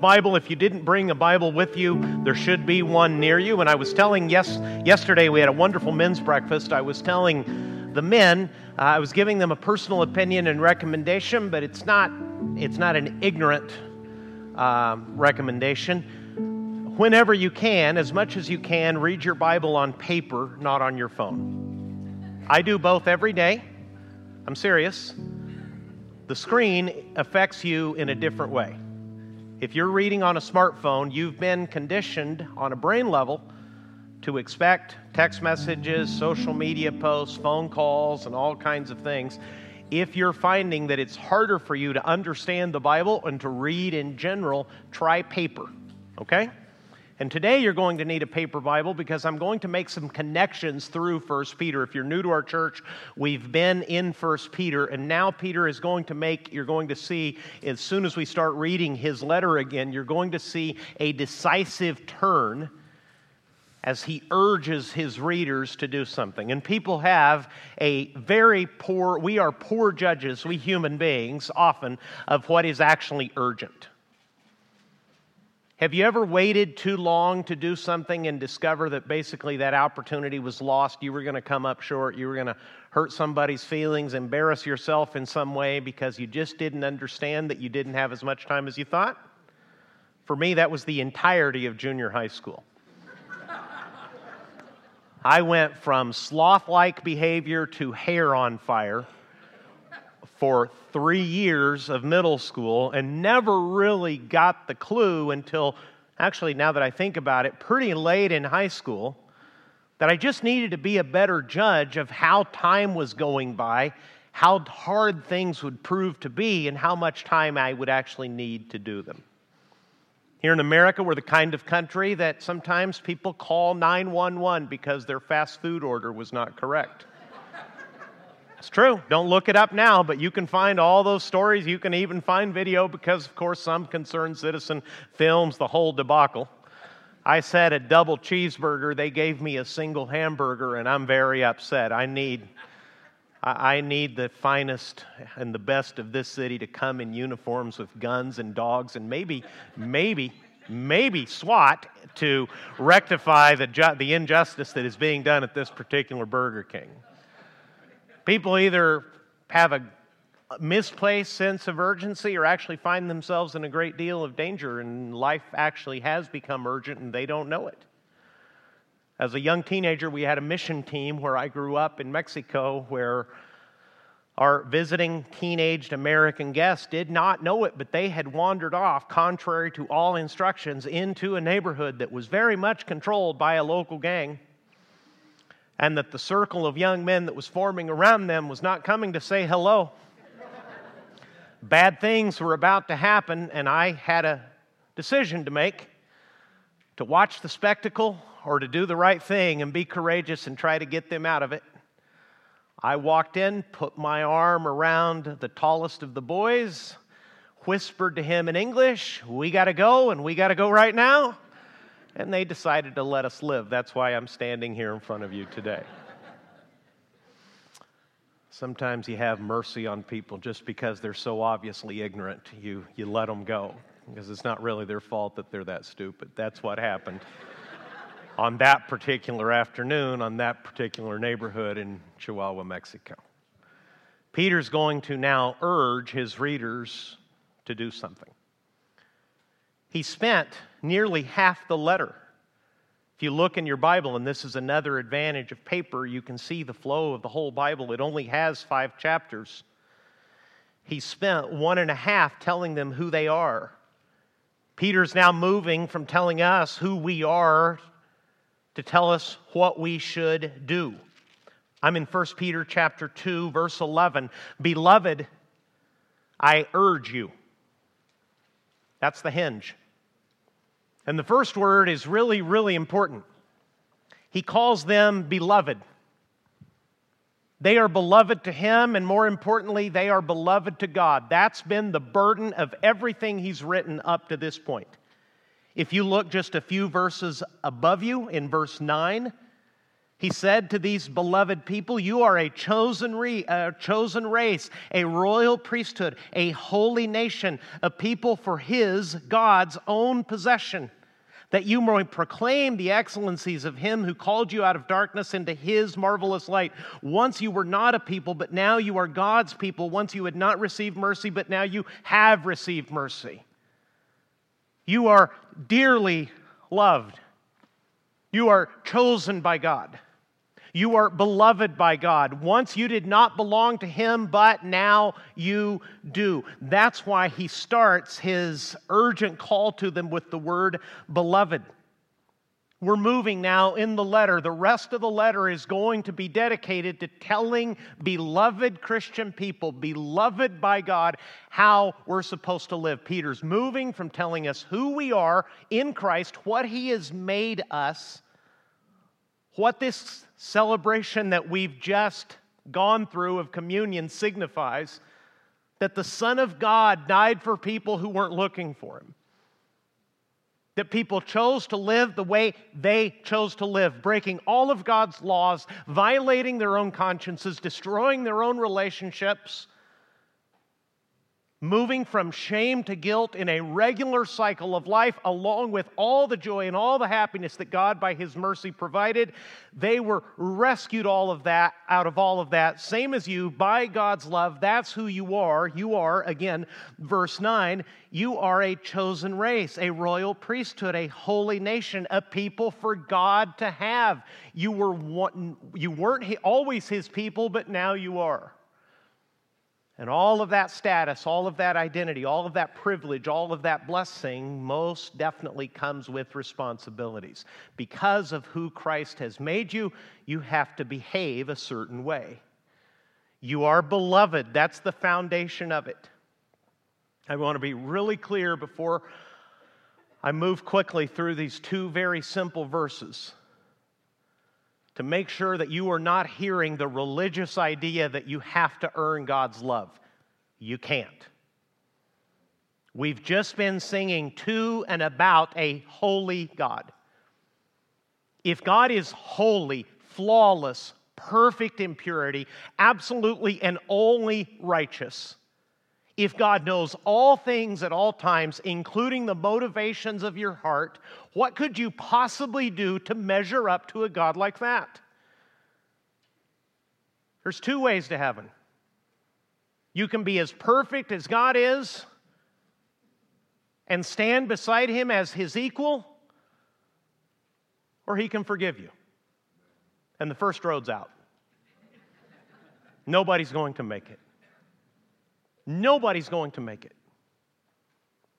Bible. If you didn't bring a Bible with you, there should be one near you. And I was telling yes, yesterday we had a wonderful men's breakfast. I was telling the men, uh, I was giving them a personal opinion and recommendation, but it's not, it's not an ignorant uh, recommendation. Whenever you can, as much as you can, read your Bible on paper, not on your phone. I do both every day. I'm serious. The screen affects you in a different way. If you're reading on a smartphone, you've been conditioned on a brain level to expect text messages, social media posts, phone calls, and all kinds of things. If you're finding that it's harder for you to understand the Bible and to read in general, try paper, okay? And today you're going to need a paper Bible because I'm going to make some connections through 1 Peter. If you're new to our church, we've been in 1 Peter, and now Peter is going to make, you're going to see, as soon as we start reading his letter again, you're going to see a decisive turn as he urges his readers to do something. And people have a very poor, we are poor judges, we human beings, often, of what is actually urgent. Have you ever waited too long to do something and discover that basically that opportunity was lost? You were going to come up short. You were going to hurt somebody's feelings, embarrass yourself in some way because you just didn't understand that you didn't have as much time as you thought? For me, that was the entirety of junior high school. I went from sloth like behavior to hair on fire for three years of middle school and never really got the clue until, actually, now that I think about it, pretty late in high school, that I just needed to be a better judge of how time was going by, how hard things would prove to be, and how much time I would actually need to do them. Here in America, we're the kind of country that sometimes people call 911 because their fast food order was not correct. It's true. Don't look it up now, but you can find all those stories. You can even find video because, of course, some concerned citizen films the whole debacle. I said a double cheeseburger. They gave me a single hamburger, and I'm very upset. I need, I need the finest and the best of this city to come in uniforms with guns and dogs, and maybe, maybe, maybe SWAT to rectify the, ju- the injustice that is being done at this particular Burger King. People either have a misplaced sense of urgency or actually find themselves in a great deal of danger, and life actually has become urgent and they don't know it. As a young teenager, we had a mission team where I grew up in Mexico where our visiting teenaged American guests did not know it, but they had wandered off, contrary to all instructions, into a neighborhood that was very much controlled by a local gang and that the circle of young men that was forming around them was not coming to say hello. Bad things were about to happen, and I had a decision to make to watch the spectacle or to do the right thing and be courageous and try to get them out of it. I walked in, put my arm around the tallest of the boys, whispered to him in English, We got to go, and we got to go right now and they decided to let us live. That's why I'm standing here in front of you today. Sometimes you have mercy on people just because they're so obviously ignorant. You, you let them go because it's not really their fault that they're that stupid. That's what happened on that particular afternoon, on that particular neighborhood in Chihuahua, Mexico. Peter's going to now urge his readers to do something. He spent nearly half the letter. If you look in your Bible, and this is another advantage of paper, you can see the flow of the whole Bible. It only has five chapters. He spent one and a half telling them who they are. Peter's now moving from telling us who we are to tell us what we should do. I'm in 1 Peter chapter 2 verse 11. Beloved, I urge you. That's the hinge. And the first word is really, really important. He calls them beloved. They are beloved to him, and more importantly, they are beloved to God. That's been the burden of everything he's written up to this point. If you look just a few verses above you in verse 9, He said to these beloved people, You are a chosen, re- a chosen race, a royal priesthood, a holy nation, a people for His, God's own possession, that you may proclaim the excellencies of Him who called you out of darkness into His marvelous light. Once you were not a people, but now you are God's people. Once you had not received mercy, but now you have received mercy. You are dearly loved. You are chosen by God. You are beloved by God. Once you did not belong to Him, but now you do. That's why He starts His urgent call to them with the word beloved. We're moving now in the letter. The rest of the letter is going to be dedicated to telling beloved Christian people, beloved by God, how we're supposed to live. Peter's moving from telling us who we are in Christ, what He has made us, what this celebration that we've just gone through of communion signifies that the Son of God died for people who weren't looking for Him. That people chose to live the way they chose to live, breaking all of God's laws, violating their own consciences, destroying their own relationships, moving from shame to guilt in a regular cycle of life, along with all the joy and all the happiness that God, by His mercy, provided. They were rescued all of that out of all of that, same as you, by God's love. That's who you are. You are, again, verse 9, you are a chosen race, a royal priesthood, a holy nation, a people for God to have. You, were you weren't always His people, but now you are. And all of that status, all of that identity, all of that privilege, all of that blessing most definitely comes with responsibilities. Because of who Christ has made you, you have to behave a certain way. You are beloved, that's the foundation of it. I want to be really clear before I move quickly through these two very simple verses to make sure that you are not hearing the religious idea that you have to earn God's love. You can't. We've just been singing to and about a holy God. If God is holy, flawless, perfect in purity, absolutely and only righteous, if God knows all things at all times, including the motivations of your heart, what could you possibly do to measure up to a God like that? There's two ways to heaven. You can be as perfect as God is and stand beside Him as His equal, or He can forgive you. And the first road's out. Nobody's going to make it. Nobody's going to make it.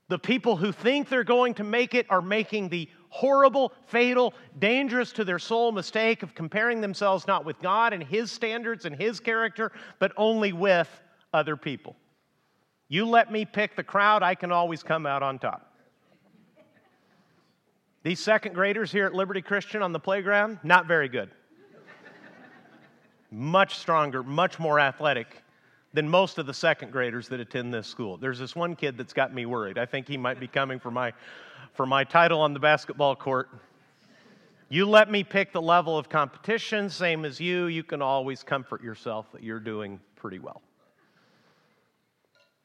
The people who think they're going to make it are making the horrible, fatal, dangerous to their soul mistake of comparing themselves not with God and His standards and His character, but only with other people. You let me pick the crowd, I can always come out on top. These second graders here at Liberty Christian on the playground, not very good. much stronger, much more athletic than most of the second graders that attend this school. There's this one kid that's got me worried. I think he might be coming for my, for my title on the basketball court. You let me pick the level of competition, same as you, you can always comfort yourself that you're doing pretty well.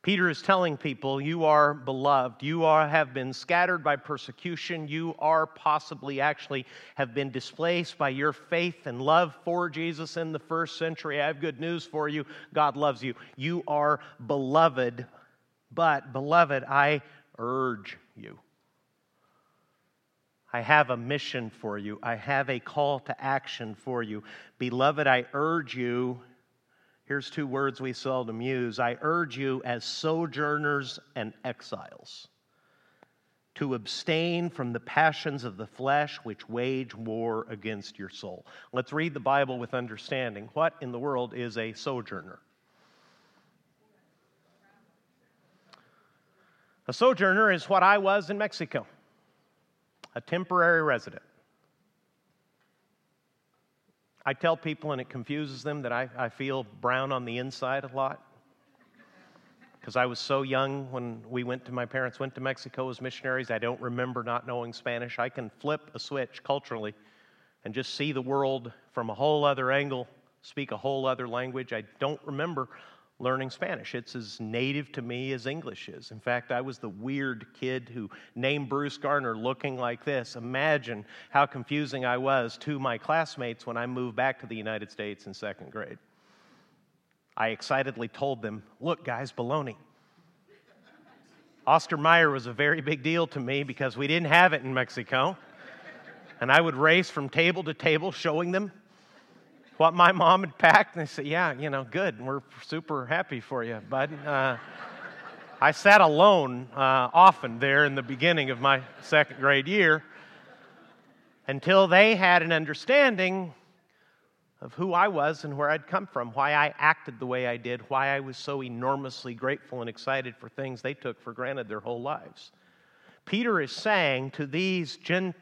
Peter is telling people, You are beloved. You are, have been scattered by persecution. You are possibly actually have been displaced by your faith and love for Jesus in the first century. I have good news for you God loves you. You are beloved. But, beloved, I urge you. I have a mission for you. I have a call to action for you. Beloved, I urge you Here's two words we seldom use I urge you, as sojourners and exiles, to abstain from the passions of the flesh which wage war against your soul. Let's read the Bible with understanding. What in the world is a sojourner? A sojourner is what I was in Mexico a temporary resident. I tell people, and it confuses them, that I, I feel brown on the inside a lot. Because I was so young when we went to, my parents went to Mexico as missionaries. I don't remember not knowing Spanish. I can flip a switch culturally and just see the world from a whole other angle, speak a whole other language. I don't remember learning Spanish. It's as native to me as English is. In fact, I was the weird kid who named Bruce Garner looking like this. Imagine how confusing I was to my classmates when I moved back to the United States in second grade. I excitedly told them, Look, guys, baloney. Oscar Mayer was a very big deal to me because we didn't have it in Mexico. And I would race from table to table showing them what my mom had packed. And they said, Yeah, you know, good. We're super happy for you, bud. Uh, I sat alone uh, often there in the beginning of my second grade year until they had an understanding of who I was and where I'd come from, why I acted the way I did, why I was so enormously grateful and excited for things they took for granted their whole lives. Peter is saying to these gen-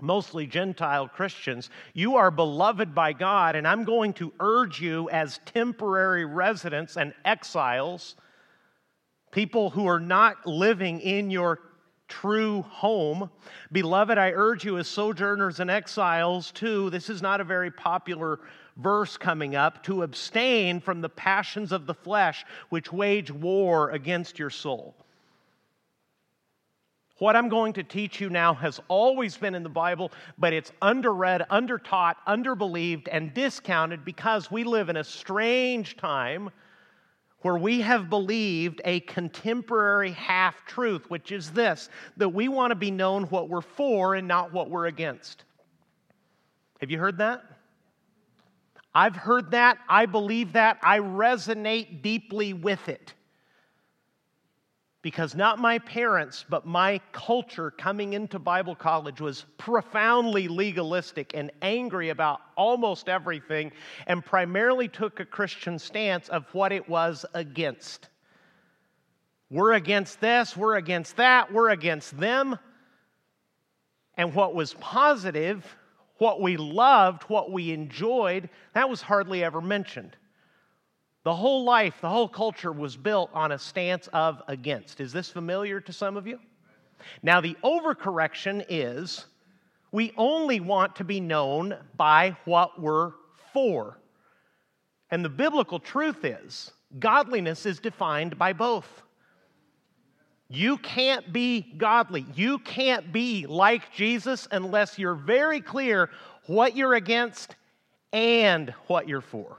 mostly Gentile Christians, You are beloved by God, and I'm going to urge you as temporary residents and exiles, people who are not living in your true home. Beloved, I urge you as sojourners and exiles, too, this is not a very popular verse coming up, to abstain from the passions of the flesh which wage war against your soul. What I'm going to teach you now has always been in the Bible, but it's underread, undertaught, underbelieved, and discounted because we live in a strange time where we have believed a contemporary half truth, which is this that we want to be known what we're for and not what we're against. Have you heard that? I've heard that. I believe that. I resonate deeply with it because not my parents, but my culture coming into Bible college was profoundly legalistic and angry about almost everything, and primarily took a Christian stance of what it was against. We're against this, we're against that, we're against them. And what was positive, what we loved, what we enjoyed, that was hardly ever mentioned. The whole life, the whole culture was built on a stance of against. Is this familiar to some of you? Now, the overcorrection is we only want to be known by what we're for. And the biblical truth is godliness is defined by both. You can't be godly. You can't be like Jesus unless you're very clear what you're against and what you're for.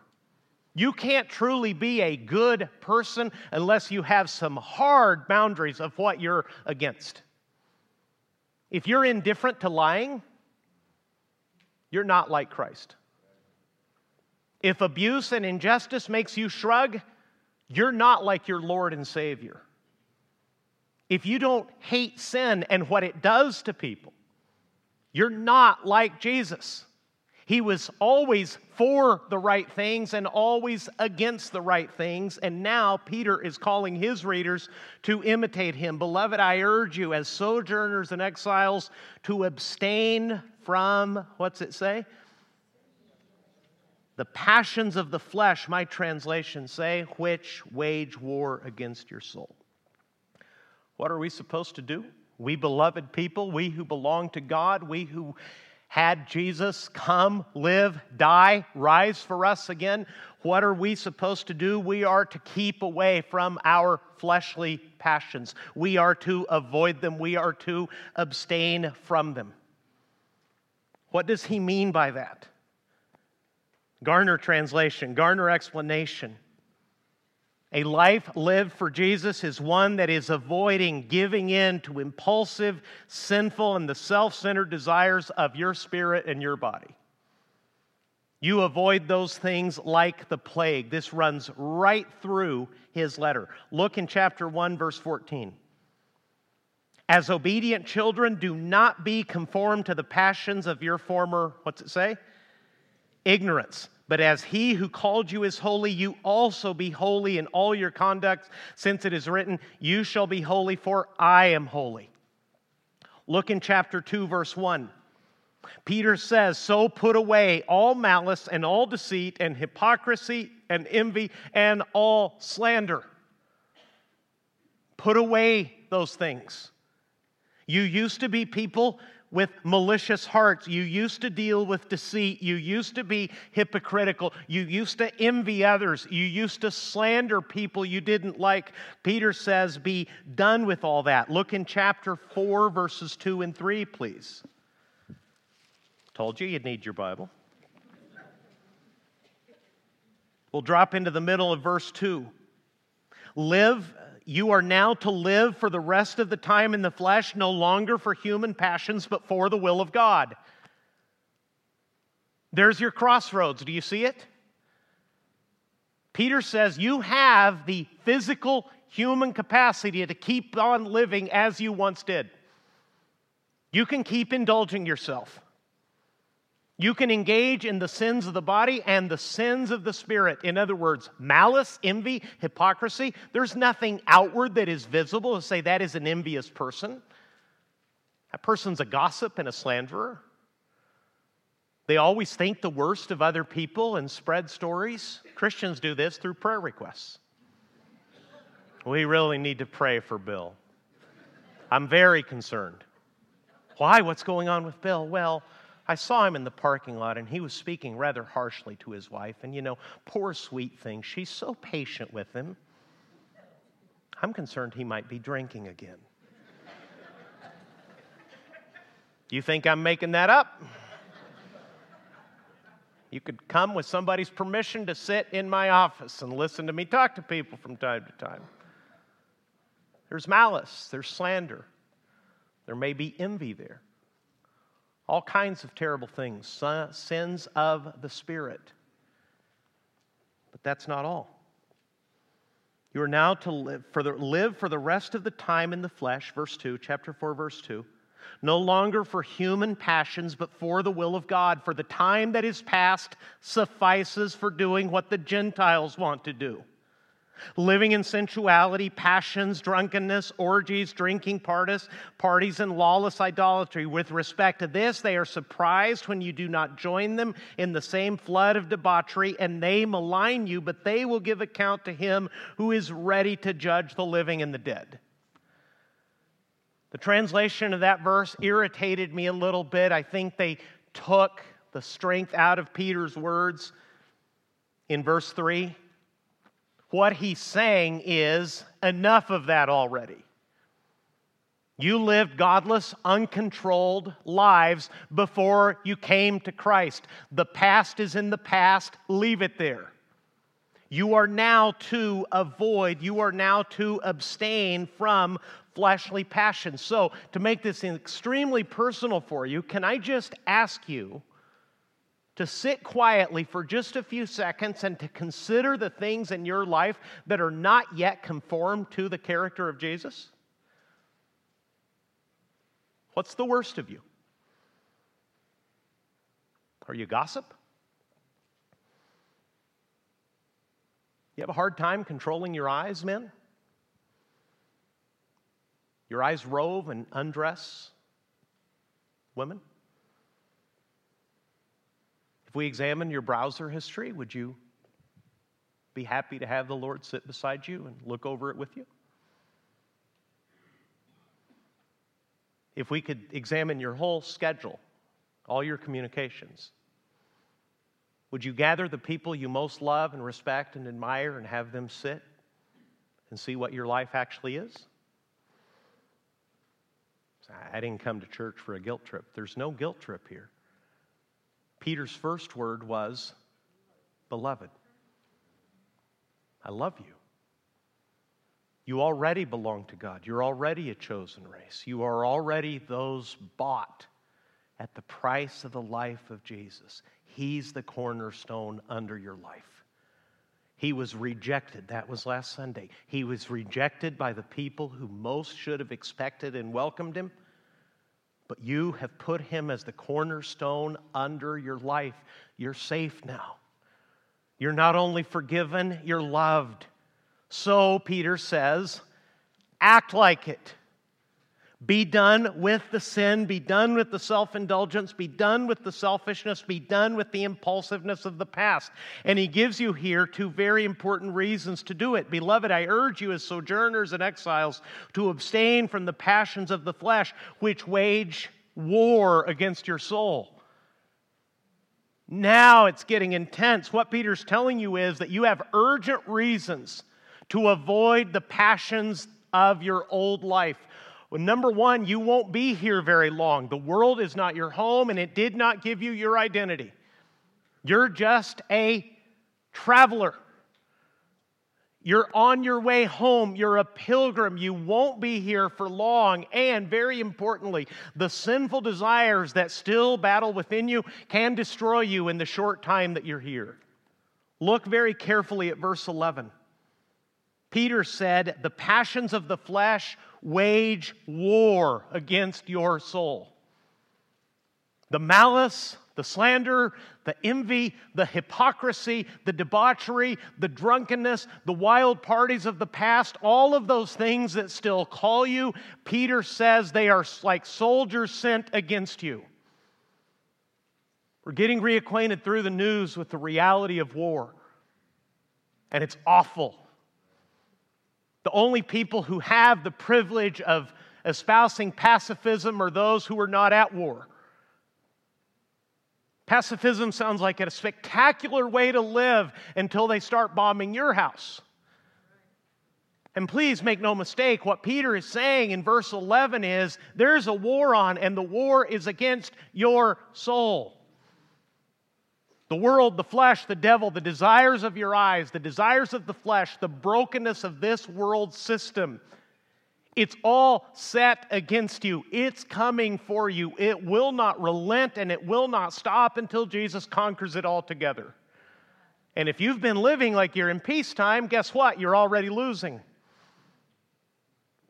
You can't truly be a good person unless you have some hard boundaries of what you're against. If you're indifferent to lying, you're not like Christ. If abuse and injustice makes you shrug, you're not like your Lord and Savior. If you don't hate sin and what it does to people, you're not like Jesus. He was always for the right things and always against the right things. And now Peter is calling his readers to imitate him. Beloved, I urge you, as sojourners and exiles, to abstain from, what's it say? The passions of the flesh, my translation say, which wage war against your soul. What are we supposed to do? We beloved people, we who belong to God, we who had Jesus come, live, die, rise for us again, what are we supposed to do? We are to keep away from our fleshly passions. We are to avoid them. We are to abstain from them. What does he mean by that? Garner translation, Garner explanation. A life lived for Jesus is one that is avoiding giving in to impulsive, sinful, and the self centered desires of your spirit and your body. You avoid those things like the plague. This runs right through his letter. Look in chapter 1, verse 14. As obedient children, do not be conformed to the passions of your former, what's it say? Ignorance but as he who called you is holy, you also be holy in all your conduct, since it is written, You shall be holy, for I am holy. Look in chapter 2, verse 1. Peter says, So put away all malice and all deceit and hypocrisy and envy and all slander. Put away those things. You used to be people with malicious hearts. You used to deal with deceit. You used to be hypocritical. You used to envy others. You used to slander people you didn't like. Peter says, Be done with all that. Look in chapter 4, verses 2 and 3, please. Told you you'd need your Bible. We'll drop into the middle of verse 2. Live you are now to live for the rest of the time in the flesh, no longer for human passions, but for the will of God. There's your crossroads. Do you see it? Peter says you have the physical human capacity to keep on living as you once did. You can keep indulging yourself. You can engage in the sins of the body and the sins of the spirit. In other words, malice, envy, hypocrisy. There's nothing outward that is visible to say that is an envious person. That person's a gossip and a slanderer. They always think the worst of other people and spread stories. Christians do this through prayer requests. We really need to pray for Bill. I'm very concerned. Why? What's going on with Bill? Well, I saw him in the parking lot and he was speaking rather harshly to his wife. And you know, poor sweet thing, she's so patient with him. I'm concerned he might be drinking again. you think I'm making that up? You could come with somebody's permission to sit in my office and listen to me talk to people from time to time. There's malice, there's slander, there may be envy there all kinds of terrible things, sins of the Spirit. But that's not all. You are now to live for, the, live for the rest of the time in the flesh, verse 2, chapter 4, verse 2. No longer for human passions, but for the will of God. For the time that is past suffices for doing what the Gentiles want to do living in sensuality, passions, drunkenness, orgies, drinking parties, parties, and lawless idolatry. With respect to this, they are surprised when you do not join them in the same flood of debauchery, and they malign you, but they will give account to him who is ready to judge the living and the dead. The translation of that verse irritated me a little bit. I think they took the strength out of Peter's words in verse 3 what he's saying is enough of that already. You lived godless, uncontrolled lives before you came to Christ. The past is in the past, leave it there. You are now to avoid, you are now to abstain from fleshly passions. So, to make this extremely personal for you, can I just ask you to sit quietly for just a few seconds and to consider the things in your life that are not yet conformed to the character of Jesus? What's the worst of you? Are you gossip? You have a hard time controlling your eyes, men? Your eyes rove and undress women? If we examine your browser history, would you be happy to have the Lord sit beside you and look over it with you? If we could examine your whole schedule, all your communications, would you gather the people you most love and respect and admire and have them sit and see what your life actually is? I didn't come to church for a guilt trip. There's no guilt trip here. Peter's first word was, Beloved. I love you. You already belong to God. You're already a chosen race. You are already those bought at the price of the life of Jesus. He's the cornerstone under your life. He was rejected. That was last Sunday. He was rejected by the people who most should have expected and welcomed him but you have put him as the cornerstone under your life. You're safe now. You're not only forgiven, you're loved. So, Peter says, act like it. Be done with the sin, be done with the self indulgence, be done with the selfishness, be done with the impulsiveness of the past. And he gives you here two very important reasons to do it. Beloved, I urge you as sojourners and exiles to abstain from the passions of the flesh, which wage war against your soul. Now it's getting intense. What Peter's telling you is that you have urgent reasons to avoid the passions of your old life. Well, number one, you won't be here very long. The world is not your home and it did not give you your identity. You're just a traveler. You're on your way home. You're a pilgrim. You won't be here for long. And very importantly, the sinful desires that still battle within you can destroy you in the short time that you're here. Look very carefully at verse 11. Peter said, The passions of the flesh wage war against your soul. The malice, the slander, the envy, the hypocrisy, the debauchery, the drunkenness, the wild parties of the past, all of those things that still call you, Peter says they are like soldiers sent against you. We're getting reacquainted through the news with the reality of war, and it's awful. The only people who have the privilege of espousing pacifism are those who are not at war. Pacifism sounds like a spectacular way to live until they start bombing your house. And please make no mistake, what Peter is saying in verse 11 is there's a war on, and the war is against your soul. The world, the flesh, the devil, the desires of your eyes, the desires of the flesh, the brokenness of this world system it's all set against you. It's coming for you. It will not relent and it will not stop until Jesus conquers it altogether. And if you've been living like you're in peacetime, guess what? You're already losing.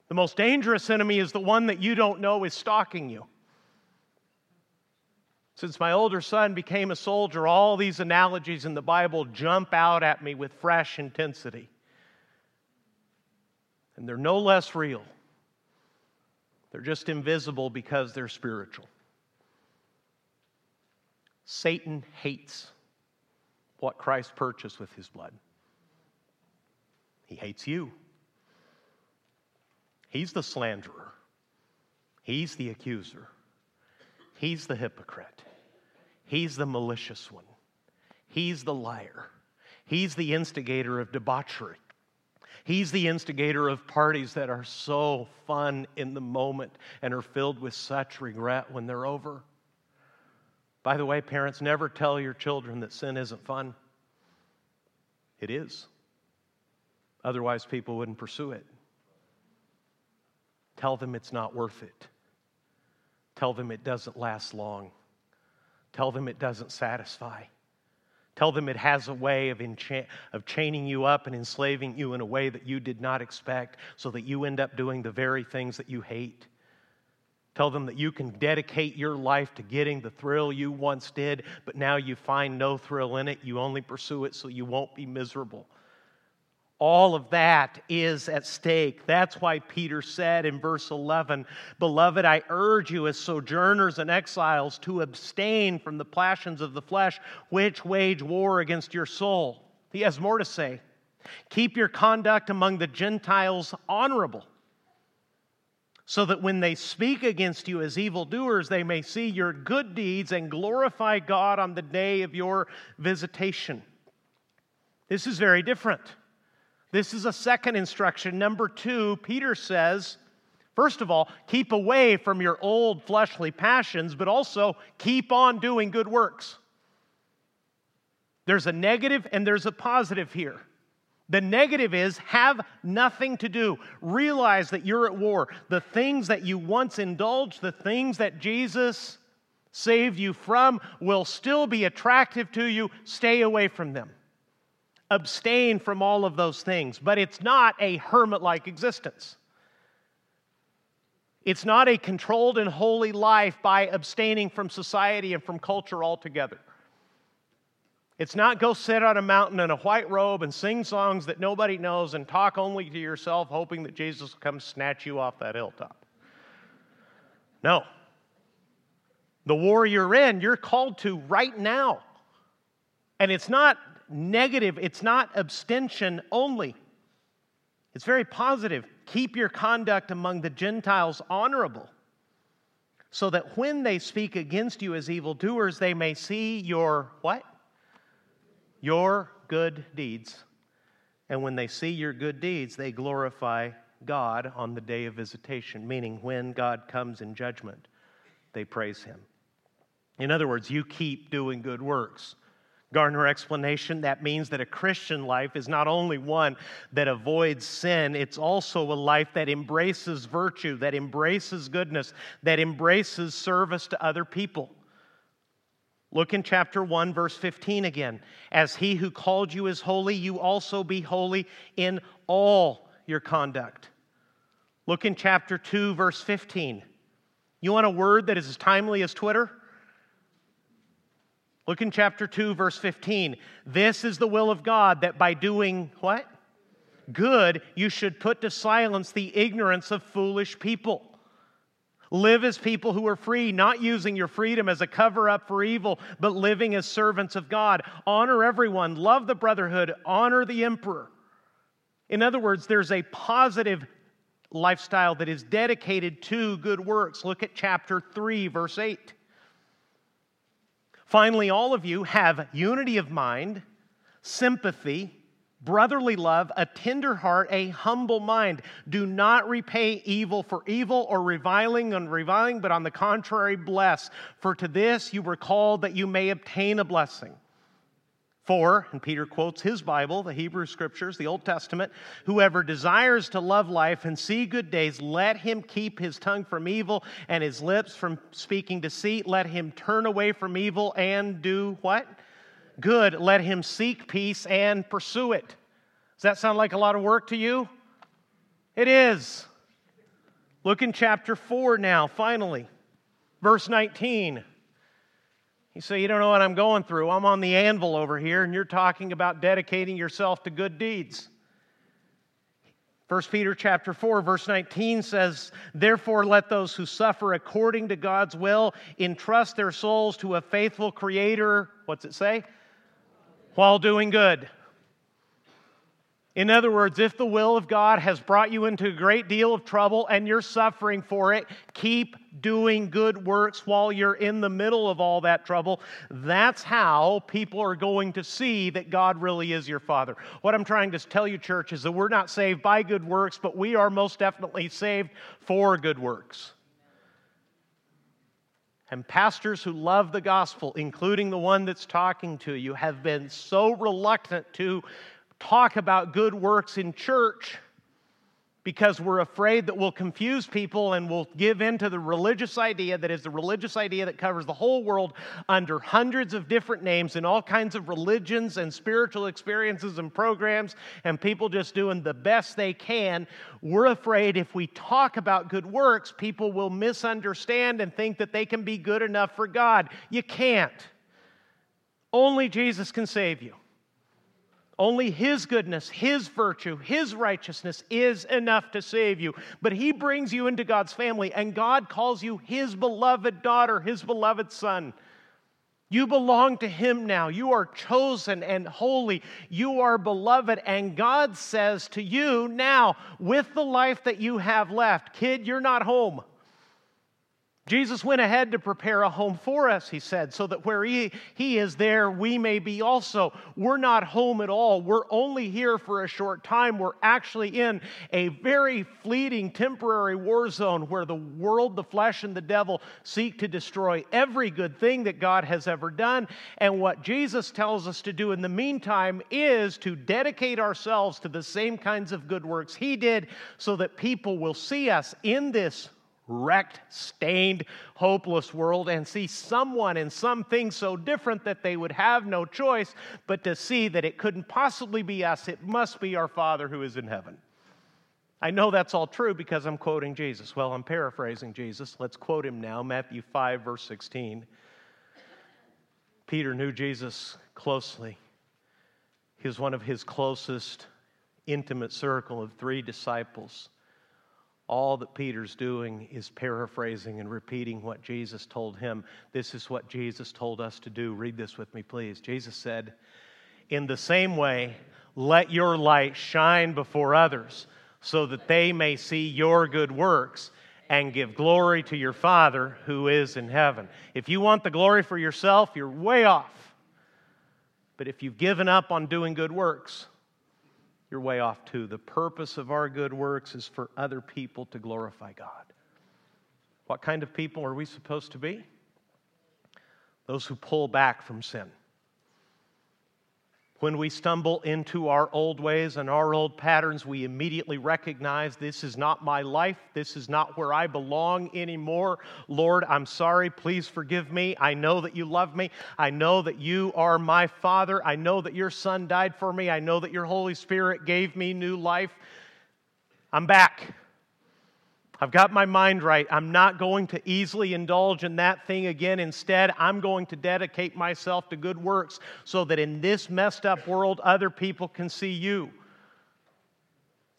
The most dangerous enemy is the one that you don't know is stalking you. Since my older son became a soldier, all these analogies in the Bible jump out at me with fresh intensity. And they're no less real. They're just invisible because they're spiritual. Satan hates what Christ purchased with his blood. He hates you. He's the slanderer. He's the accuser. He's the hypocrite. He's the malicious one. He's the liar. He's the instigator of debauchery. He's the instigator of parties that are so fun in the moment and are filled with such regret when they're over. By the way, parents, never tell your children that sin isn't fun. It is. Otherwise, people wouldn't pursue it. Tell them it's not worth it. Tell them it doesn't last long. Tell them it doesn't satisfy. Tell them it has a way of, encha- of chaining you up and enslaving you in a way that you did not expect, so that you end up doing the very things that you hate. Tell them that you can dedicate your life to getting the thrill you once did, but now you find no thrill in it. You only pursue it so you won't be miserable. All of that is at stake. That's why Peter said in verse 11, Beloved, I urge you as sojourners and exiles to abstain from the passions of the flesh, which wage war against your soul. He has more to say. Keep your conduct among the Gentiles honorable, so that when they speak against you as evildoers, they may see your good deeds and glorify God on the day of your visitation. This is very different. This is a second instruction. Number two, Peter says, first of all, keep away from your old fleshly passions, but also keep on doing good works. There's a negative and there's a positive here. The negative is have nothing to do. Realize that you're at war. The things that you once indulged, the things that Jesus saved you from, will still be attractive to you. Stay away from them abstain from all of those things, but it's not a hermit like existence. It's not a controlled and holy life by abstaining from society and from culture altogether. It's not go sit on a mountain in a white robe and sing songs that nobody knows and talk only to yourself, hoping that Jesus will come snatch you off that hilltop. No. The war you're in, you're called to right now. And it's not negative, it's not abstention only. It's very positive. Keep your conduct among the Gentiles honorable. so that when they speak against you as evildoers, they may see your what? Your good deeds. And when they see your good deeds, they glorify God on the day of visitation, meaning when God comes in judgment, they praise him. In other words, you keep doing good works. Garner explanation that means that a Christian life is not only one that avoids sin, it's also a life that embraces virtue, that embraces goodness, that embraces service to other people. Look in chapter 1, verse 15 again. As he who called you is holy, you also be holy in all your conduct. Look in chapter 2, verse 15. You want a word that is as timely as Twitter? Look in chapter 2, verse 15. This is the will of God that by doing what? Good, you should put to silence the ignorance of foolish people. Live as people who are free, not using your freedom as a cover up for evil, but living as servants of God. Honor everyone, love the brotherhood, honor the emperor. In other words, there's a positive lifestyle that is dedicated to good works. Look at chapter 3, verse 8. Finally, all of you have unity of mind, sympathy, brotherly love, a tender heart, a humble mind. Do not repay evil for evil or reviling on reviling, but on the contrary, bless. For to this you were called that you may obtain a blessing. For, and Peter quotes his Bible, the Hebrew Scriptures, the Old Testament, whoever desires to love life and see good days, let him keep his tongue from evil and his lips from speaking deceit. Let him turn away from evil and do what? Good. Let him seek peace and pursue it. Does that sound like a lot of work to you? It is. Look in chapter 4 now, finally. Verse 19. You say, You don't know what I'm going through. I'm on the anvil over here, and you're talking about dedicating yourself to good deeds. 1 Peter chapter 4 verse 19 says, "Therefore let those who suffer according to God's will entrust their souls to a faithful creator." What's it say? While doing good. In other words, if the will of God has brought you into a great deal of trouble and you're suffering for it, keep doing good works while you're in the middle of all that trouble. That's how people are going to see that God really is your Father. What I'm trying to tell you, church, is that we're not saved by good works, but we are most definitely saved for good works. And pastors who love the gospel, including the one that's talking to you, have been so reluctant to talk about good works in church because we're afraid that we'll confuse people and we'll give in to the religious idea that is the religious idea that covers the whole world under hundreds of different names and all kinds of religions and spiritual experiences and programs and people just doing the best they can. We're afraid if we talk about good works, people will misunderstand and think that they can be good enough for God. You can't. Only Jesus can save you. Only His goodness, His virtue, His righteousness is enough to save you. But He brings you into God's family, and God calls you His beloved daughter, His beloved son. You belong to Him now. You are chosen and holy. You are beloved. And God says to you now, with the life that you have left, kid, you're not home. Jesus went ahead to prepare a home for us, he said, so that where he, he is there, we may be also. We're not home at all. We're only here for a short time. We're actually in a very fleeting, temporary war zone where the world, the flesh, and the devil seek to destroy every good thing that God has ever done. And what Jesus tells us to do in the meantime is to dedicate ourselves to the same kinds of good works he did so that people will see us in this wrecked, stained, hopeless world and see someone in something so different that they would have no choice but to see that it couldn't possibly be us, it must be our Father who is in heaven. I know that's all true because I'm quoting Jesus. Well, I'm paraphrasing Jesus. Let's quote him now Matthew 5, verse 16. Peter knew Jesus closely. He was one of his closest, intimate circle of three disciples all that Peter's doing is paraphrasing and repeating what Jesus told him. This is what Jesus told us to do. Read this with me, please. Jesus said, In the same way, let your light shine before others, so that they may see your good works and give glory to your Father who is in heaven. If you want the glory for yourself, you're way off. But if you've given up on doing good works, you're way off too. The purpose of our good works is for other people to glorify God. What kind of people are we supposed to be? Those who pull back from sin when we stumble into our old ways and our old patterns, we immediately recognize this is not my life. This is not where I belong anymore. Lord, I'm sorry. Please forgive me. I know that you love me. I know that you are my Father. I know that your Son died for me. I know that your Holy Spirit gave me new life. I'm back. I've got my mind right. I'm not going to easily indulge in that thing again. Instead, I'm going to dedicate myself to good works so that in this messed up world, other people can see you.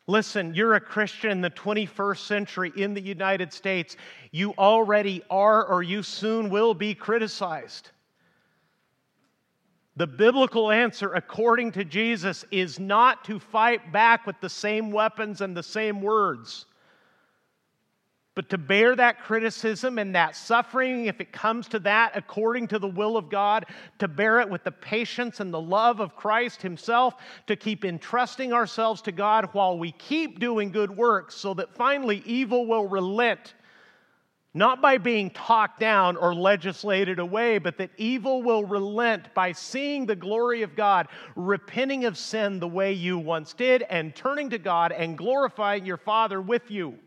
Listen, you're a Christian in the 21st century in the United States. You already are, or you soon will be criticized. The biblical answer, according to Jesus, is not to fight back with the same weapons and the same words. But to bear that criticism and that suffering, if it comes to that according to the will of God, to bear it with the patience and the love of Christ Himself, to keep entrusting ourselves to God while we keep doing good works, so that finally evil will relent, not by being talked down or legislated away, but that evil will relent by seeing the glory of God, repenting of sin the way you once did, and turning to God and glorifying your Father with you.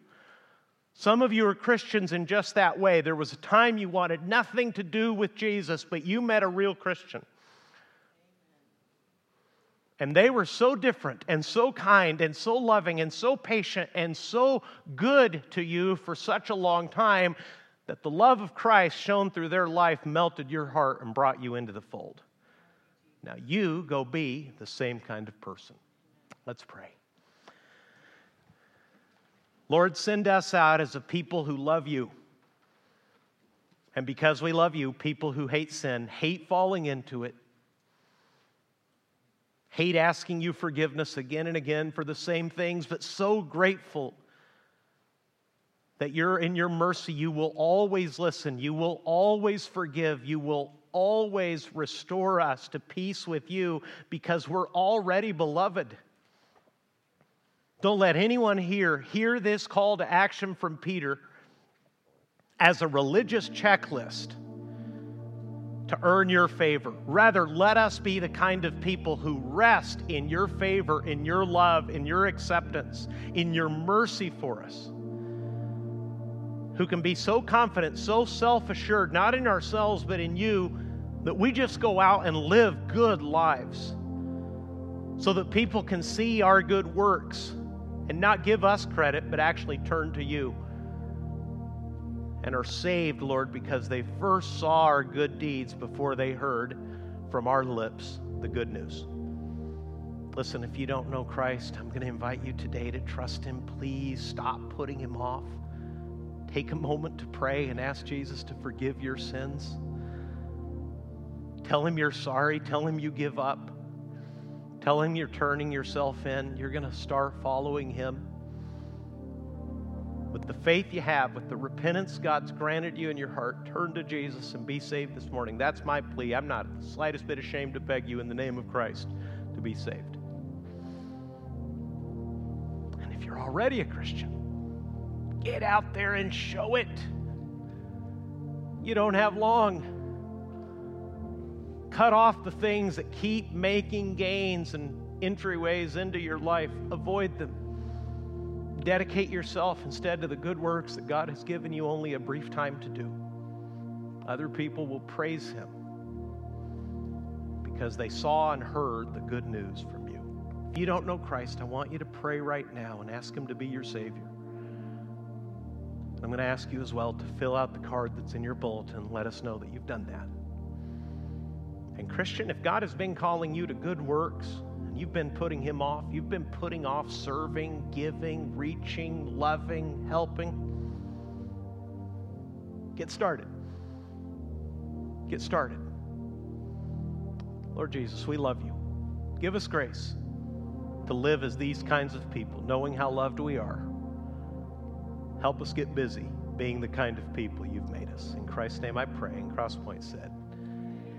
Some of you are Christians in just that way. There was a time you wanted nothing to do with Jesus, but you met a real Christian. And they were so different and so kind and so loving and so patient and so good to you for such a long time that the love of Christ shown through their life melted your heart and brought you into the fold. Now you go be the same kind of person. Let's pray. Lord, send us out as a people who love you. And because we love you, people who hate sin, hate falling into it, hate asking you forgiveness again and again for the same things, but so grateful that you're in your mercy, you will always listen, you will always forgive, you will always restore us to peace with you because we're already beloved. Don't let anyone here hear this call to action from Peter as a religious checklist to earn your favor. Rather, let us be the kind of people who rest in your favor, in your love, in your acceptance, in your mercy for us. Who can be so confident, so self assured, not in ourselves, but in you, that we just go out and live good lives so that people can see our good works and not give us credit, but actually turn to you and are saved, Lord, because they first saw our good deeds before they heard from our lips the good news. Listen, if you don't know Christ, I'm going to invite you today to trust Him. Please stop putting Him off. Take a moment to pray and ask Jesus to forgive your sins. Tell Him you're sorry. Tell Him you give up. Tell him you're turning yourself in. You're going to start following him. With the faith you have, with the repentance God's granted you in your heart, turn to Jesus and be saved this morning. That's my plea. I'm not the slightest bit ashamed to beg you in the name of Christ to be saved. And if you're already a Christian, get out there and show it. You don't have long. Cut off the things that keep making gains and entryways into your life. Avoid them. Dedicate yourself instead to the good works that God has given you only a brief time to do. Other people will praise Him because they saw and heard the good news from you. If you don't know Christ, I want you to pray right now and ask Him to be your Savior. I'm going to ask you as well to fill out the card that's in your bulletin let us know that you've done that. And, Christian, if God has been calling you to good works, and you've been putting Him off, you've been putting off serving, giving, reaching, loving, helping, get started. Get started. Lord Jesus, we love you. Give us grace to live as these kinds of people, knowing how loved we are. Help us get busy being the kind of people you've made us. In Christ's name I pray. And Crosspoint said,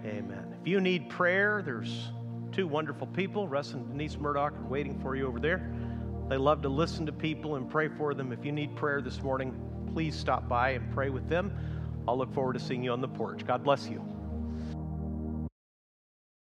Amen. If you need prayer, there's two wonderful people, Russ and Denise Murdoch, are waiting for you over there. They love to listen to people and pray for them. If you need prayer this morning, please stop by and pray with them. I'll look forward to seeing you on the porch. God bless you.